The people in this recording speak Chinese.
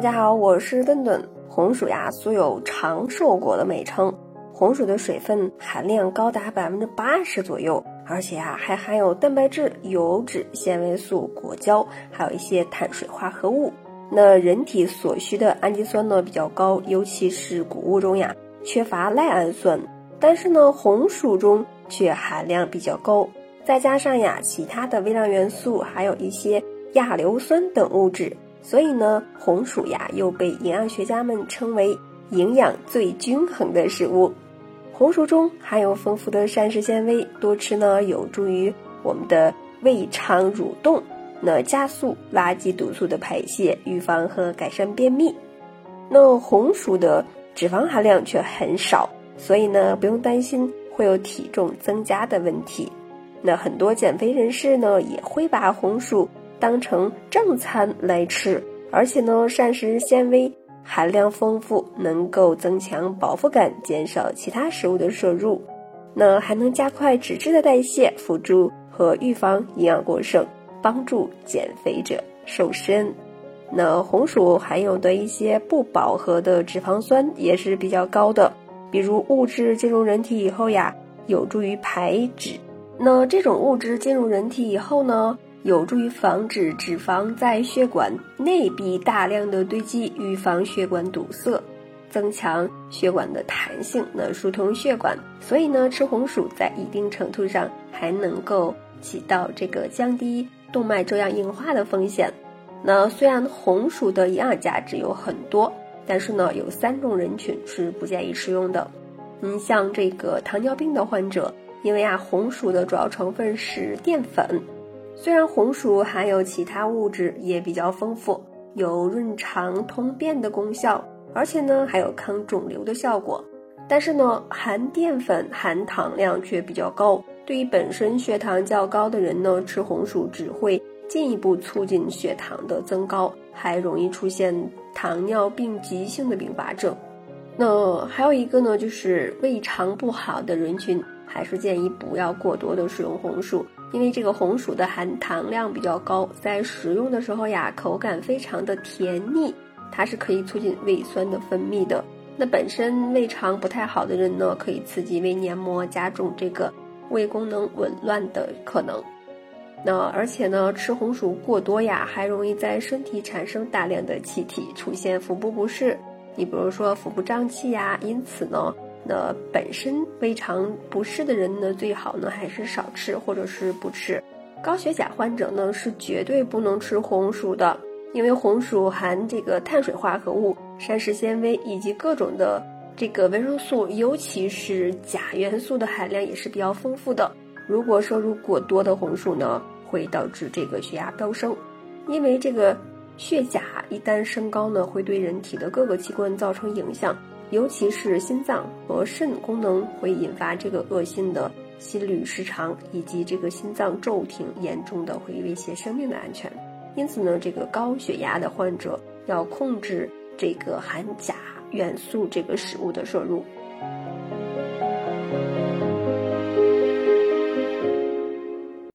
大家好，我是顿顿。红薯呀，素有长寿果的美称。红薯的水分含量高达百分之八十左右，而且啊，还含有蛋白质、油脂、纤维素、果胶，还有一些碳水化合物。那人体所需的氨基酸呢比较高，尤其是谷物中呀缺乏赖氨酸，但是呢，红薯中却含量比较高。再加上呀，其他的微量元素，还有一些亚硫酸等物质。所以呢，红薯呀又被营养学家们称为营养最均衡的食物。红薯中含有丰富的膳食纤维，多吃呢有助于我们的胃肠蠕动，那加速垃圾毒素的排泄，预防和改善便秘。那红薯的脂肪含量却很少，所以呢不用担心会有体重增加的问题。那很多减肥人士呢也会把红薯。当成正餐来吃，而且呢，膳食纤维含量丰富，能够增强饱腹感，减少其他食物的摄入，那还能加快脂质的代谢，辅助和预防营养过剩，帮助减肥者瘦身。那红薯含有的一些不饱和的脂肪酸也是比较高的，比如物质进入人体以后呀，有助于排脂。那这种物质进入人体以后呢？有助于防止脂肪在血管内壁大量的堆积，预防血管堵塞，增强血管的弹性，那疏通血管。所以呢，吃红薯在一定程度上还能够起到这个降低动脉粥样硬化的风险。那虽然红薯的营养价值有很多，但是呢，有三种人群是不建议食用的。你像这个糖尿病的患者，因为啊，红薯的主要成分是淀粉。虽然红薯含有其他物质也比较丰富，有润肠通便的功效，而且呢还有抗肿瘤的效果，但是呢含淀粉含糖量却比较高。对于本身血糖较高的人呢，吃红薯只会进一步促进血糖的增高，还容易出现糖尿病急性的并发症。那还有一个呢，就是胃肠不好的人群，还是建议不要过多的食用红薯。因为这个红薯的含糖量比较高，在食用的时候呀，口感非常的甜腻，它是可以促进胃酸的分泌的。那本身胃肠不太好的人呢，可以刺激胃黏膜，加重这个胃功能紊乱的可能。那而且呢，吃红薯过多呀，还容易在身体产生大量的气体，出现腹部不适。你比如说腹部胀气呀，因此呢。的本身胃肠不适的人呢，最好呢还是少吃或者是不吃。高血钾患者呢是绝对不能吃红薯的，因为红薯含这个碳水化合物、膳食纤维以及各种的这个维生素，尤其是钾元素的含量也是比较丰富的。如果摄入过多的红薯呢，会导致这个血压飙升，因为这个血钾一旦升高呢，会对人体的各个器官造成影响。尤其是心脏和肾功能会引发这个恶性的心律失常，以及这个心脏骤停，严重的会威胁生命的安全。因此呢，这个高血压的患者要控制这个含钾元素这个食物的摄入。